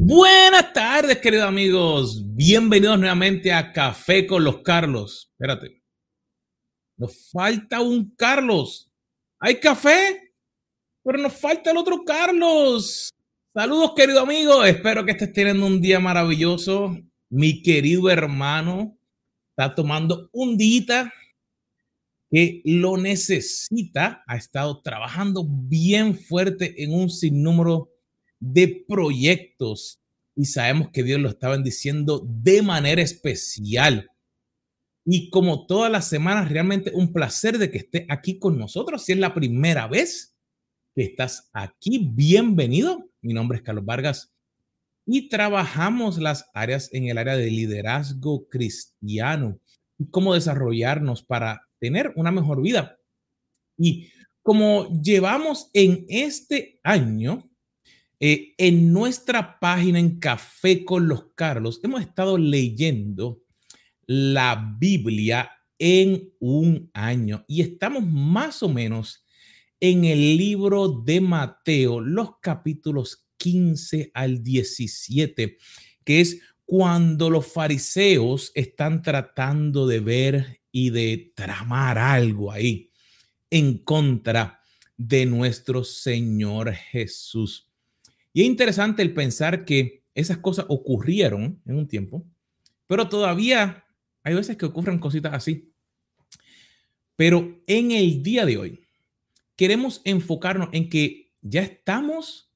Buenas tardes, queridos amigos. Bienvenidos nuevamente a Café con los Carlos. Espérate. Nos falta un Carlos. Hay café, pero nos falta el otro Carlos. Saludos, querido amigo. Espero que estés teniendo un día maravilloso. Mi querido hermano está tomando un día que lo necesita. Ha estado trabajando bien fuerte en un sinnúmero de proyectos y sabemos que Dios lo está bendiciendo de manera especial. Y como todas las semanas, realmente un placer de que esté aquí con nosotros. Si es la primera vez que estás aquí, bienvenido. Mi nombre es Carlos Vargas y trabajamos las áreas en el área de liderazgo cristiano y cómo desarrollarnos para tener una mejor vida. Y como llevamos en este año, eh, en nuestra página en Café con los Carlos hemos estado leyendo la Biblia en un año y estamos más o menos en el libro de Mateo, los capítulos 15 al 17, que es cuando los fariseos están tratando de ver y de tramar algo ahí en contra de nuestro Señor Jesús. Y es interesante el pensar que esas cosas ocurrieron en un tiempo, pero todavía hay veces que ocurren cositas así. Pero en el día de hoy queremos enfocarnos en que ya estamos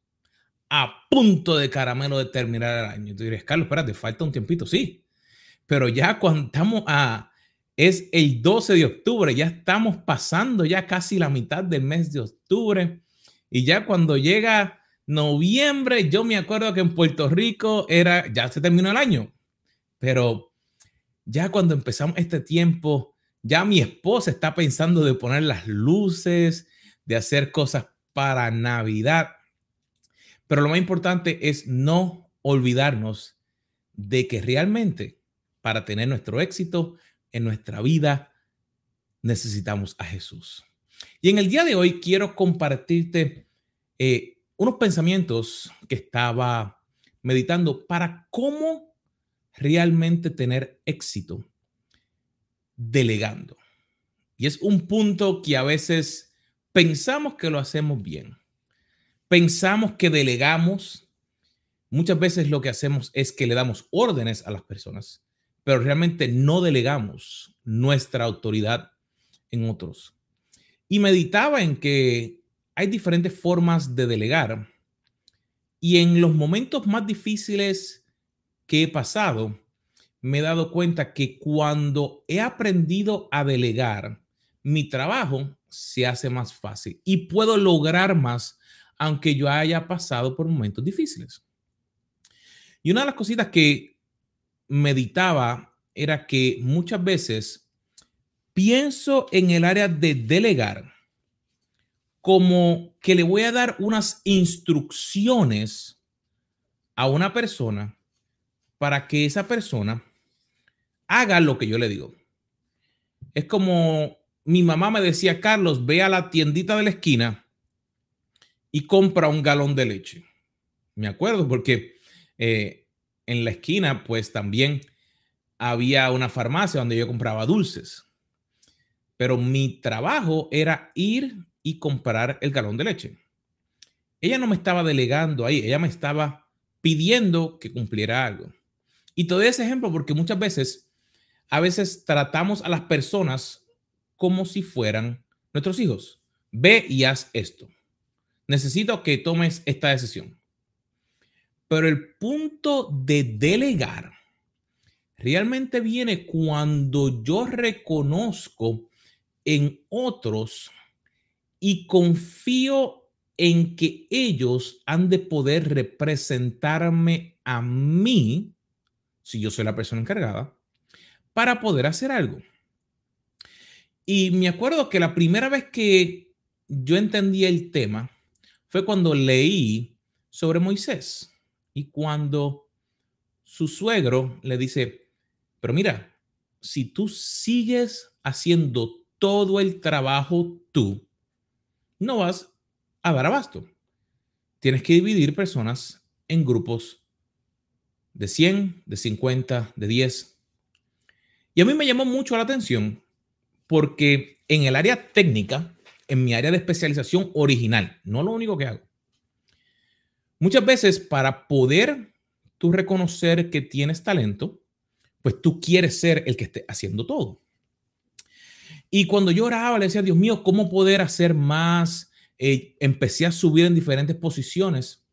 a punto de caramelo de terminar el año. Tú dirías, Carlos, espérate, falta un tiempito, sí. Pero ya cuando estamos a, es el 12 de octubre, ya estamos pasando ya casi la mitad del mes de octubre. Y ya cuando llega noviembre, yo me acuerdo que en Puerto Rico era, ya se terminó el año, pero ya cuando empezamos este tiempo, ya mi esposa está pensando de poner las luces, de hacer cosas para Navidad. Pero lo más importante es no olvidarnos de que realmente para tener nuestro éxito en nuestra vida necesitamos a Jesús. Y en el día de hoy quiero compartirte eh, unos pensamientos que estaba meditando para cómo realmente tener éxito delegando. Y es un punto que a veces pensamos que lo hacemos bien. Pensamos que delegamos. Muchas veces lo que hacemos es que le damos órdenes a las personas, pero realmente no delegamos nuestra autoridad en otros. Y meditaba en que hay diferentes formas de delegar y en los momentos más difíciles que he pasado, me he dado cuenta que cuando he aprendido a delegar, mi trabajo se hace más fácil y puedo lograr más aunque yo haya pasado por momentos difíciles. Y una de las cositas que meditaba era que muchas veces pienso en el área de delegar como que le voy a dar unas instrucciones a una persona para que esa persona haga lo que yo le digo. Es como mi mamá me decía, Carlos, ve a la tiendita de la esquina y compra un galón de leche. Me acuerdo porque eh, en la esquina pues también había una farmacia donde yo compraba dulces. Pero mi trabajo era ir y comprar el galón de leche. Ella no me estaba delegando ahí, ella me estaba pidiendo que cumpliera algo. Y todo ese ejemplo porque muchas veces, a veces tratamos a las personas como si fueran nuestros hijos. Ve y haz esto. Necesito que tomes esta decisión. Pero el punto de delegar realmente viene cuando yo reconozco en otros y confío en que ellos han de poder representarme a mí, si yo soy la persona encargada, para poder hacer algo. Y me acuerdo que la primera vez que yo entendí el tema fue cuando leí sobre Moisés y cuando su suegro le dice, pero mira, si tú sigues haciendo todo el trabajo tú, no vas a dar abasto. Tienes que dividir personas en grupos de 100, de 50, de 10. Y a mí me llamó mucho la atención porque en el área técnica, en mi área de especialización original, no lo único que hago, muchas veces para poder tú reconocer que tienes talento, pues tú quieres ser el que esté haciendo todo. Y cuando yo oraba, le decía, Dios mío, ¿cómo poder hacer más? Eh, empecé a subir en diferentes posiciones.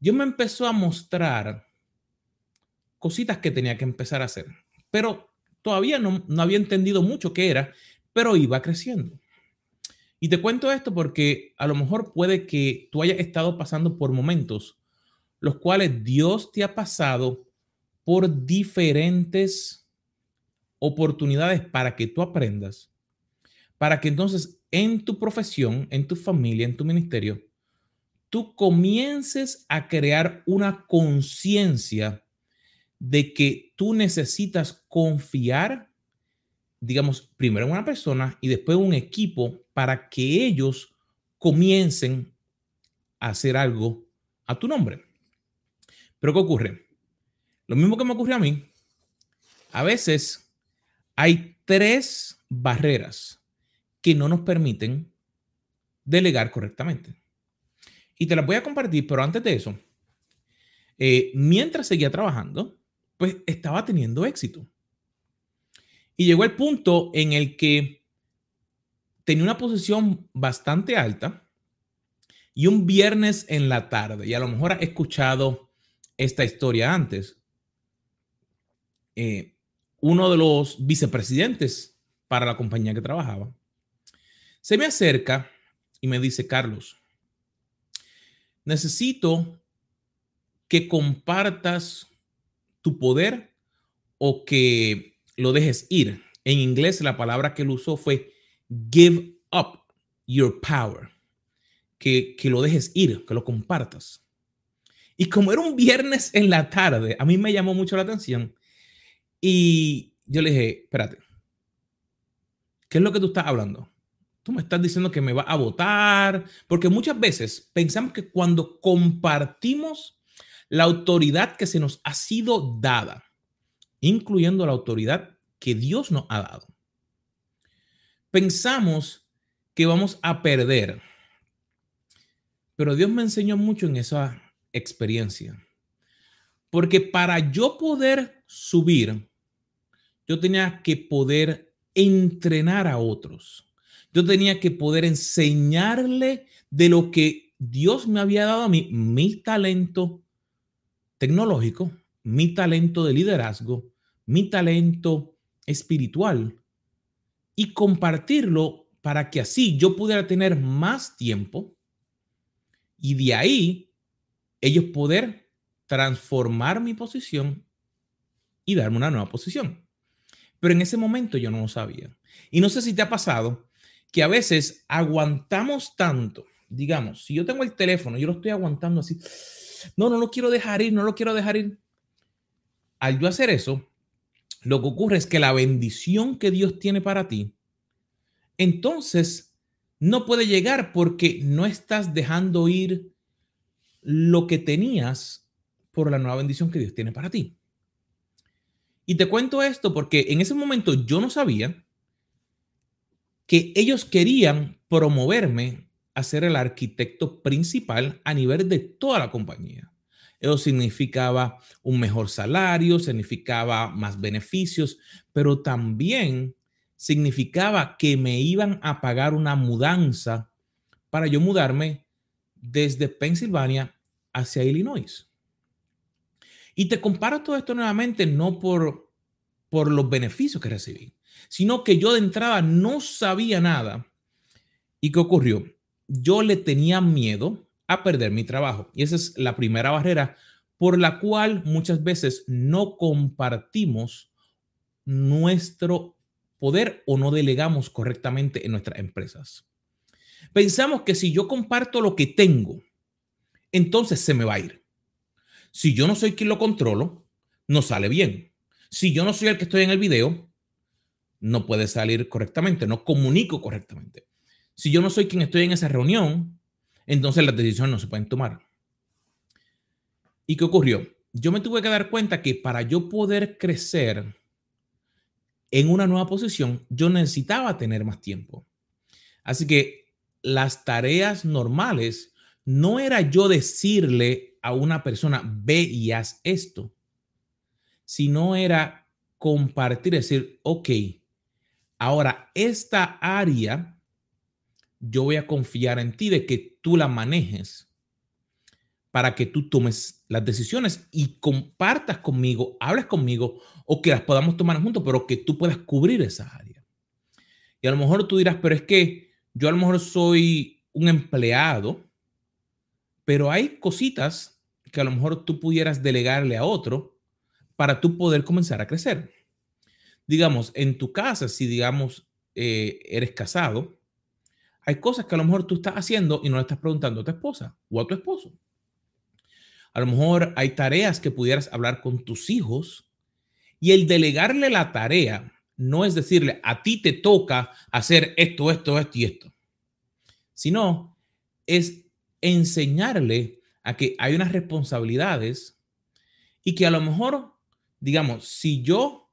Dios me empezó a mostrar cositas que tenía que empezar a hacer, pero todavía no, no había entendido mucho qué era, pero iba creciendo. Y te cuento esto porque a lo mejor puede que tú hayas estado pasando por momentos los cuales Dios te ha pasado por diferentes oportunidades para que tú aprendas, para que entonces en tu profesión, en tu familia, en tu ministerio, tú comiences a crear una conciencia de que tú necesitas confiar, digamos, primero en una persona y después en un equipo para que ellos comiencen a hacer algo a tu nombre. Pero ¿qué ocurre? Lo mismo que me ocurrió a mí, a veces hay tres barreras que no nos permiten delegar correctamente. Y te las voy a compartir, pero antes de eso, eh, mientras seguía trabajando, pues estaba teniendo éxito. Y llegó el punto en el que tenía una posición bastante alta y un viernes en la tarde, y a lo mejor has escuchado esta historia antes, eh, uno de los vicepresidentes para la compañía que trabajaba, se me acerca y me dice, Carlos, necesito que compartas tu poder o que lo dejes ir. En inglés la palabra que él usó fue give up your power, que, que lo dejes ir, que lo compartas. Y como era un viernes en la tarde, a mí me llamó mucho la atención y yo le dije, espérate, ¿qué es lo que tú estás hablando? Tú me estás diciendo que me va a votar, porque muchas veces pensamos que cuando compartimos la autoridad que se nos ha sido dada, incluyendo la autoridad que Dios nos ha dado, pensamos que vamos a perder. Pero Dios me enseñó mucho en esa experiencia. Porque para yo poder subir, yo tenía que poder entrenar a otros. Yo tenía que poder enseñarle de lo que Dios me había dado a mí, mi talento tecnológico, mi talento de liderazgo, mi talento espiritual y compartirlo para que así yo pudiera tener más tiempo y de ahí ellos poder transformar mi posición y darme una nueva posición. Pero en ese momento yo no lo sabía. Y no sé si te ha pasado que a veces aguantamos tanto. Digamos, si yo tengo el teléfono, yo lo estoy aguantando así. No, no lo quiero dejar ir, no lo quiero dejar ir. Al yo hacer eso, lo que ocurre es que la bendición que Dios tiene para ti, entonces no puede llegar porque no estás dejando ir lo que tenías por la nueva bendición que Dios tiene para ti. Y te cuento esto porque en ese momento yo no sabía que ellos querían promoverme a ser el arquitecto principal a nivel de toda la compañía. Eso significaba un mejor salario, significaba más beneficios, pero también significaba que me iban a pagar una mudanza para yo mudarme desde Pensilvania hacia Illinois. Y te comparo todo esto nuevamente no por, por los beneficios que recibí, sino que yo de entrada no sabía nada. ¿Y qué ocurrió? Yo le tenía miedo a perder mi trabajo. Y esa es la primera barrera por la cual muchas veces no compartimos nuestro poder o no delegamos correctamente en nuestras empresas. Pensamos que si yo comparto lo que tengo, entonces se me va a ir. Si yo no soy quien lo controlo, no sale bien. Si yo no soy el que estoy en el video, no puede salir correctamente, no comunico correctamente. Si yo no soy quien estoy en esa reunión, entonces las decisiones no se pueden tomar. ¿Y qué ocurrió? yo me tuve que dar cuenta que para yo poder crecer en una nueva posición, yo necesitaba tener más tiempo. Así que las tareas normales no era yo decirle a una persona, ve y haz esto, sino era compartir, decir, ok, ahora esta área, yo voy a confiar en ti de que tú la manejes para que tú tomes las decisiones y compartas conmigo, hables conmigo o que las podamos tomar juntos, pero que tú puedas cubrir esa área. Y a lo mejor tú dirás, pero es que yo a lo mejor soy un empleado, pero hay cositas que a lo mejor tú pudieras delegarle a otro para tú poder comenzar a crecer. Digamos, en tu casa, si digamos eh, eres casado, hay cosas que a lo mejor tú estás haciendo y no le estás preguntando a tu esposa o a tu esposo. A lo mejor hay tareas que pudieras hablar con tus hijos y el delegarle la tarea no es decirle a ti te toca hacer esto, esto, esto y esto, sino es enseñarle a que hay unas responsabilidades y que a lo mejor, digamos, si yo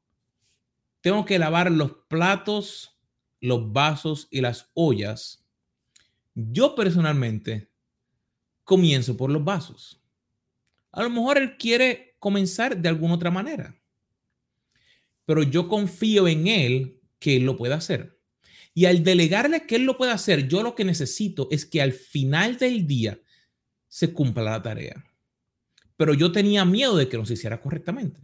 tengo que lavar los platos, los vasos y las ollas, yo personalmente comienzo por los vasos. A lo mejor él quiere comenzar de alguna otra manera, pero yo confío en él que lo pueda hacer. Y al delegarle que él lo pueda hacer, yo lo que necesito es que al final del día se cumpla la tarea. Pero yo tenía miedo de que no se hiciera correctamente.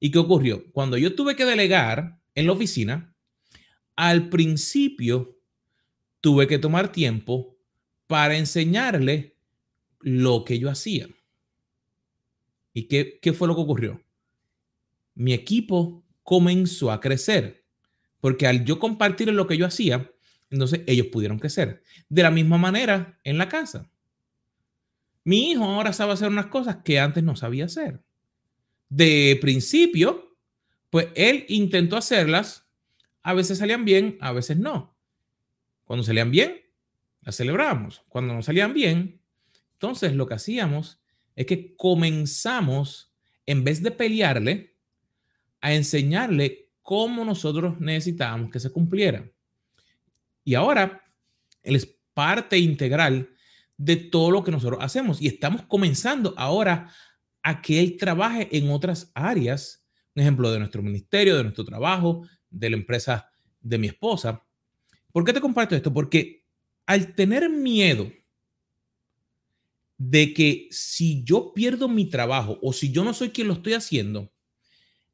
¿Y qué ocurrió? Cuando yo tuve que delegar en la oficina, al principio tuve que tomar tiempo para enseñarle lo que yo hacía. ¿Y qué, qué fue lo que ocurrió? Mi equipo comenzó a crecer, porque al yo compartir lo que yo hacía, entonces ellos pudieron crecer. De la misma manera en la casa. Mi hijo ahora sabe hacer unas cosas que antes no sabía hacer. De principio, pues él intentó hacerlas, a veces salían bien, a veces no. Cuando salían bien, las celebramos. Cuando no salían bien, entonces lo que hacíamos es que comenzamos, en vez de pelearle, a enseñarle cómo nosotros necesitábamos que se cumpliera. Y ahora él es parte integral de todo lo que nosotros hacemos y estamos comenzando ahora a que él trabaje en otras áreas, un ejemplo de nuestro ministerio, de nuestro trabajo, de la empresa de mi esposa. ¿Por qué te comparto esto? Porque al tener miedo de que si yo pierdo mi trabajo o si yo no soy quien lo estoy haciendo,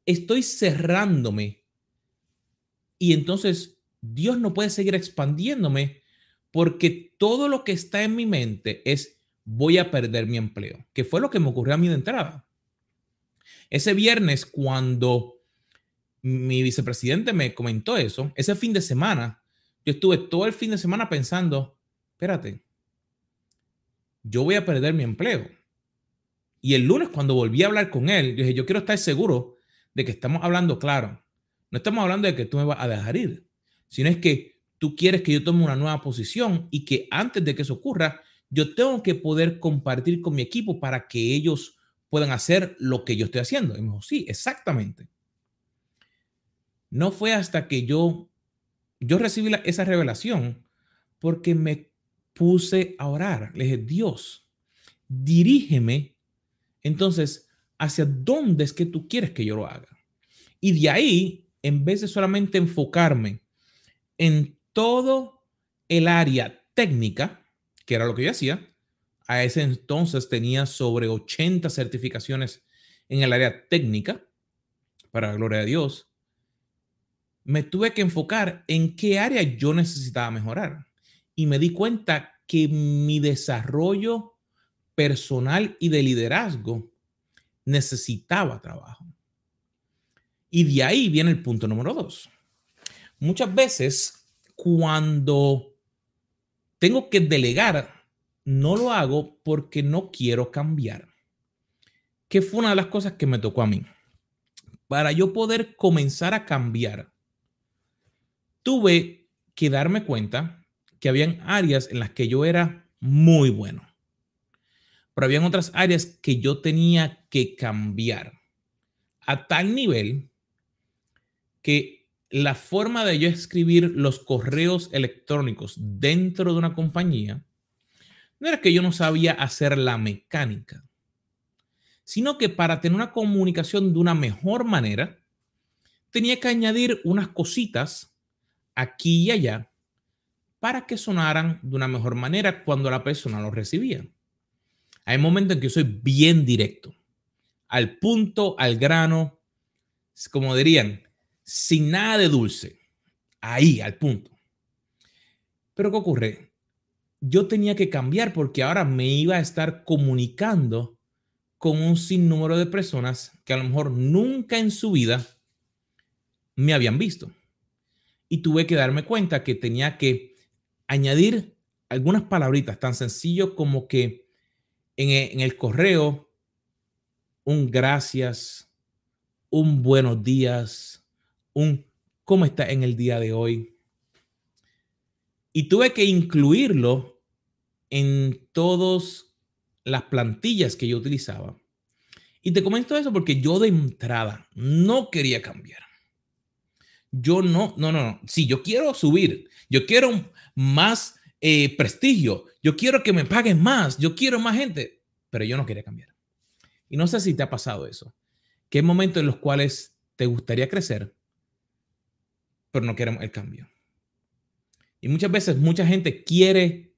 estoy cerrándome y entonces Dios no puede seguir expandiéndome porque todo lo que está en mi mente es voy a perder mi empleo, que fue lo que me ocurrió a mí de entrada. Ese viernes cuando mi vicepresidente me comentó eso, ese fin de semana, yo estuve todo el fin de semana pensando, espérate, yo voy a perder mi empleo. Y el lunes cuando volví a hablar con él, dije, yo quiero estar seguro de que estamos hablando claro. No estamos hablando de que tú me vas a dejar ir, sino es que tú quieres que yo tome una nueva posición y que antes de que eso ocurra, yo tengo que poder compartir con mi equipo para que ellos puedan hacer lo que yo estoy haciendo. Y me dijo, sí, exactamente. No fue hasta que yo, yo recibí esa revelación porque me puse a orar. Le dije, Dios, dirígeme entonces hacia dónde es que tú quieres que yo lo haga. Y de ahí, en vez de solamente enfocarme en todo el área técnica, que era lo que yo hacía, a ese entonces tenía sobre 80 certificaciones en el área técnica, para la gloria de Dios, me tuve que enfocar en qué área yo necesitaba mejorar y me di cuenta que mi desarrollo personal y de liderazgo necesitaba trabajo. Y de ahí viene el punto número dos. Muchas veces cuando tengo que delegar, no lo hago porque no quiero cambiar. Que fue una de las cosas que me tocó a mí. Para yo poder comenzar a cambiar, tuve que darme cuenta que habían áreas en las que yo era muy bueno. pero había otras áreas que yo tenía que cambiar a tal nivel que la forma de yo escribir los correos electrónicos dentro de una compañía no era que yo no sabía hacer la mecánica, sino que para tener una comunicación de una mejor manera, tenía que añadir unas cositas aquí y allá para que sonaran de una mejor manera cuando la persona lo recibía. Hay momentos en que yo soy bien directo, al punto, al grano, como dirían, sin nada de dulce, ahí, al punto. Pero ¿qué ocurre? Yo tenía que cambiar porque ahora me iba a estar comunicando con un sinnúmero de personas que a lo mejor nunca en su vida me habían visto. Y tuve que darme cuenta que tenía que añadir algunas palabritas tan sencillo como que en en el correo un gracias, un buenos días, un cómo está en el día de hoy. Y tuve que incluirlo en todas las plantillas que yo utilizaba. Y te comento eso porque yo de entrada no quería cambiar. Yo no, no, no, no. Sí, yo quiero subir. Yo quiero más eh, prestigio. Yo quiero que me paguen más. Yo quiero más gente. Pero yo no quería cambiar. Y no sé si te ha pasado eso. Que hay momentos en los cuales te gustaría crecer, pero no queremos el cambio. Y muchas veces mucha gente quiere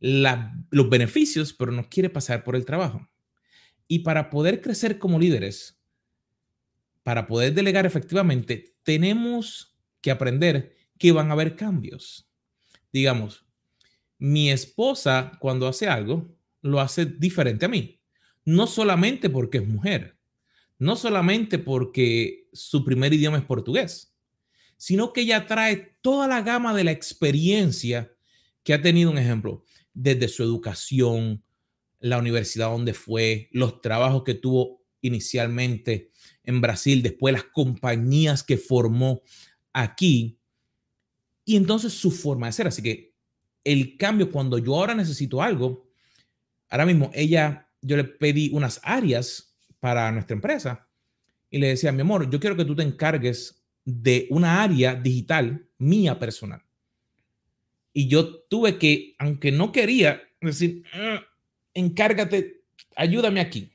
los beneficios, pero no quiere pasar por el trabajo. Y para poder crecer como líderes, para poder delegar efectivamente, tenemos que aprender que van a haber cambios. Digamos, mi esposa cuando hace algo, lo hace diferente a mí. No solamente porque es mujer, no solamente porque su primer idioma es portugués, sino que ella trae toda la gama de la experiencia que ha tenido, un ejemplo, desde su educación, la universidad donde fue, los trabajos que tuvo inicialmente en Brasil, después las compañías que formó aquí, y entonces su forma de ser. Así que el cambio, cuando yo ahora necesito algo, ahora mismo ella, yo le pedí unas áreas para nuestra empresa y le decía, mi amor, yo quiero que tú te encargues de una área digital mía personal. Y yo tuve que, aunque no quería, decir, ah, encárgate, ayúdame aquí.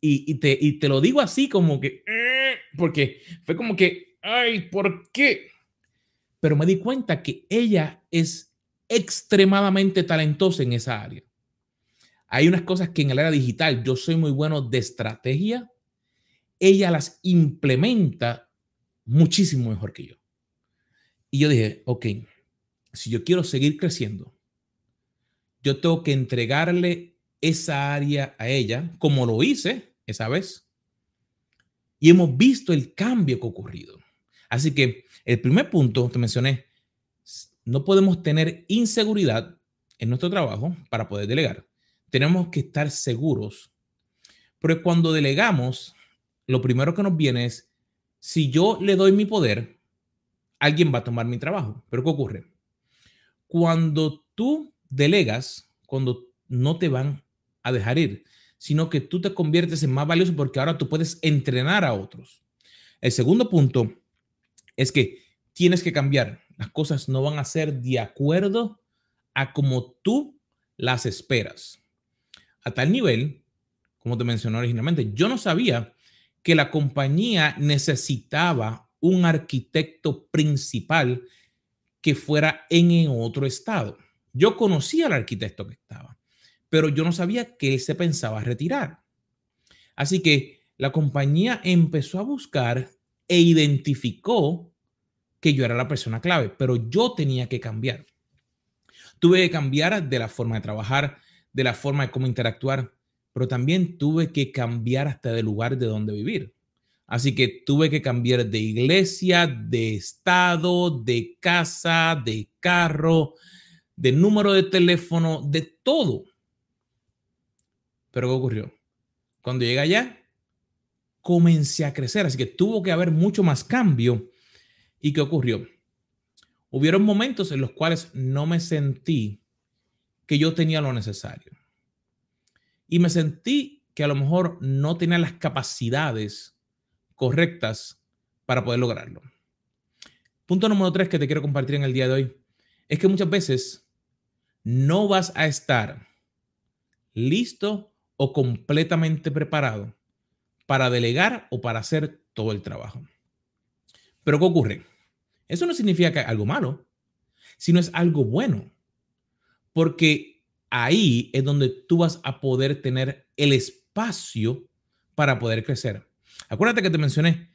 Y, te, y te lo digo así como que, ah", porque fue como que, ay, ¿por qué? Pero me di cuenta que ella es extremadamente talentosa en esa área. Hay unas cosas que en el área digital yo soy muy bueno de estrategia. Ella las implementa muchísimo mejor que yo. Y yo dije, ok, si yo quiero seguir creciendo, yo tengo que entregarle esa área a ella, como lo hice esa vez. Y hemos visto el cambio que ha ocurrido. Así que el primer punto, te mencioné, no podemos tener inseguridad en nuestro trabajo para poder delegar. Tenemos que estar seguros. Pero cuando delegamos, lo primero que nos viene es, si yo le doy mi poder, alguien va a tomar mi trabajo. Pero ¿qué ocurre? Cuando tú delegas, cuando no te van a dejar ir, sino que tú te conviertes en más valioso porque ahora tú puedes entrenar a otros. El segundo punto es que tienes que cambiar. Las cosas no van a ser de acuerdo a como tú las esperas. A tal nivel, como te mencioné originalmente, yo no sabía que la compañía necesitaba un arquitecto principal que fuera en otro estado. Yo conocía al arquitecto que estaba, pero yo no sabía que él se pensaba retirar. Así que la compañía empezó a buscar e identificó que yo era la persona clave, pero yo tenía que cambiar. Tuve que cambiar de la forma de trabajar, de la forma de cómo interactuar, pero también tuve que cambiar hasta del lugar de donde vivir. Así que tuve que cambiar de iglesia, de estado, de casa, de carro, de número de teléfono, de todo. Pero ¿qué ocurrió? Cuando llegué allá, comencé a crecer, así que tuvo que haber mucho más cambio. ¿Y qué ocurrió? Hubieron momentos en los cuales no me sentí que yo tenía lo necesario. Y me sentí que a lo mejor no tenía las capacidades correctas para poder lograrlo. Punto número tres que te quiero compartir en el día de hoy es que muchas veces no vas a estar listo o completamente preparado para delegar o para hacer todo el trabajo. Pero ¿qué ocurre? Eso no significa que algo malo, sino es algo bueno, porque ahí es donde tú vas a poder tener el espacio para poder crecer. Acuérdate que te mencioné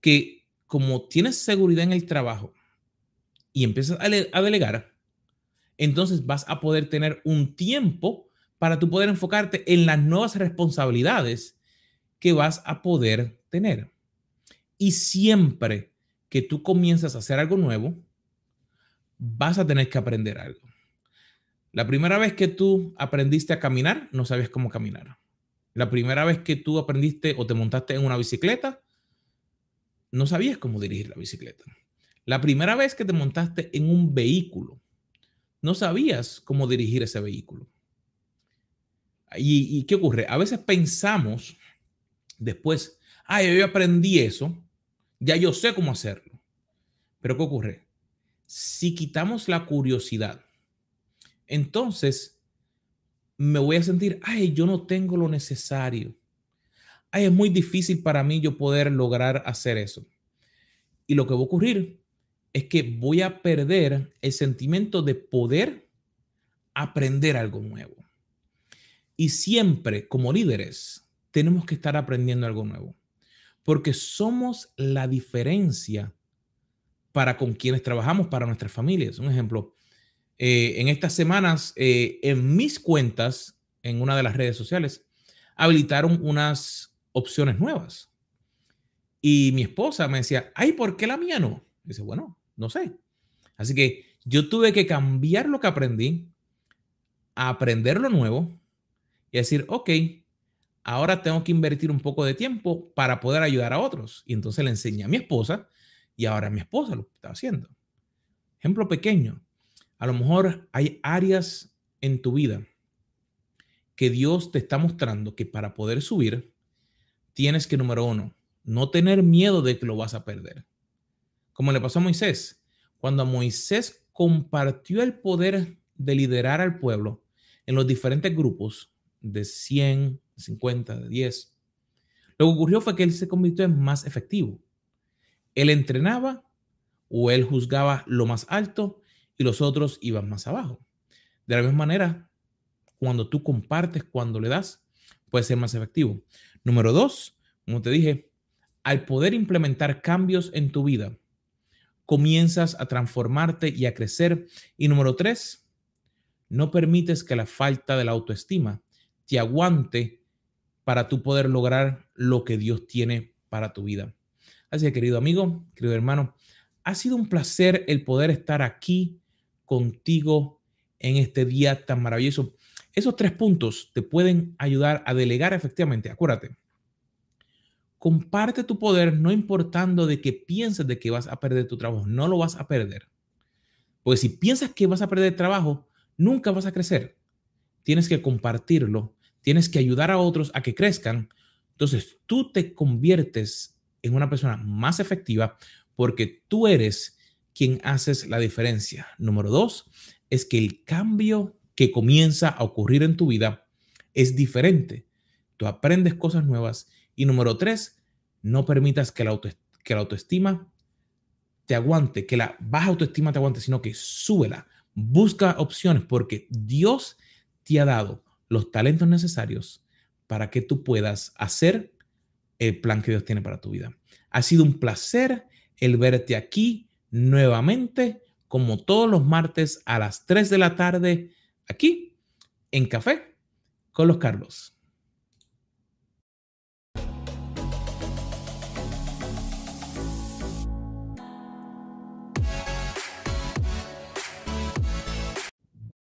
que como tienes seguridad en el trabajo y empiezas a, delegar, entonces vas a poder tener un tiempo para tú poder enfocarte en las nuevas responsabilidades que vas a poder tener. Y siempre que tú comienzas a hacer algo nuevo, vas a tener que aprender algo. La primera vez que tú aprendiste a caminar, no sabías cómo caminar. La primera vez que tú aprendiste o te montaste en una bicicleta, no sabías cómo dirigir la bicicleta. La primera vez que te montaste en un vehículo, no sabías cómo dirigir ese vehículo. ¿Y, qué ocurre? A veces pensamos después, ah, yo aprendí eso, ya yo sé cómo hacerlo. Pero ¿qué ocurre? Si quitamos la curiosidad, entonces me voy a sentir, ay, yo no tengo lo necesario. Ay, es muy difícil para mí yo poder lograr hacer eso. Y lo que va a ocurrir es que voy a perder el sentimiento de poder aprender algo nuevo. Y siempre como líderes tenemos que estar aprendiendo algo nuevo, porque somos la diferencia para con quienes trabajamos, para nuestras familias. Un ejemplo, eh, en estas semanas, eh, en mis cuentas, en una de las redes sociales, habilitaron unas opciones nuevas. Y mi esposa me decía, ay, ¿por qué la mía no? dice, bueno, no sé. Así que yo tuve que cambiar lo que aprendí, aprender lo nuevo y decir, ok, ahora tengo que invertir un poco de tiempo para poder ayudar a otros. Y entonces le enseñé a mi esposa y ahora mi esposa lo está haciendo. Ejemplo pequeño. A lo mejor hay áreas en tu vida que Dios te está mostrando que para poder subir, tienes que, número uno, no tener miedo de que lo vas a perder. Como le pasó a Moisés. Cuando Moisés compartió el poder de liderar al pueblo en los diferentes grupos, de 100, de 50, de 10. Lo que ocurrió fue que él se convirtió en más efectivo. Él entrenaba o él juzgaba lo más alto y los otros iban más abajo. De la misma manera, cuando tú compartes, cuando le das, puede ser más efectivo. Número dos, como te dije, al poder implementar cambios en tu vida, comienzas a transformarte y a crecer. Y número tres, no permites que la falta de la autoestima te aguante para tú poder lograr lo que Dios tiene para tu vida. Así que, querido amigo, querido hermano, ha sido un placer el poder estar aquí contigo en este día tan maravilloso. Esos tres puntos te pueden ayudar a delegar efectivamente. Acuérdate, comparte tu poder no importando de que pienses de que vas a perder tu trabajo. No lo vas a perder. Porque si piensas que vas a perder trabajo, nunca vas a crecer tienes que compartirlo, tienes que ayudar a otros a que crezcan. Entonces tú te conviertes en una persona más efectiva porque tú eres quien haces la diferencia. Número dos, es que el cambio que comienza a ocurrir en tu vida es diferente. Tú aprendes cosas nuevas. Y número tres, no permitas que la, que la autoestima te aguante, que la baja autoestima te aguante, sino que súbela. Busca opciones porque Dios te ha dado los talentos necesarios para que tú puedas hacer el plan que Dios tiene para tu vida. Ha sido un placer el verte aquí nuevamente, como todos los martes a las 3 de la tarde, aquí en Café con los Carlos.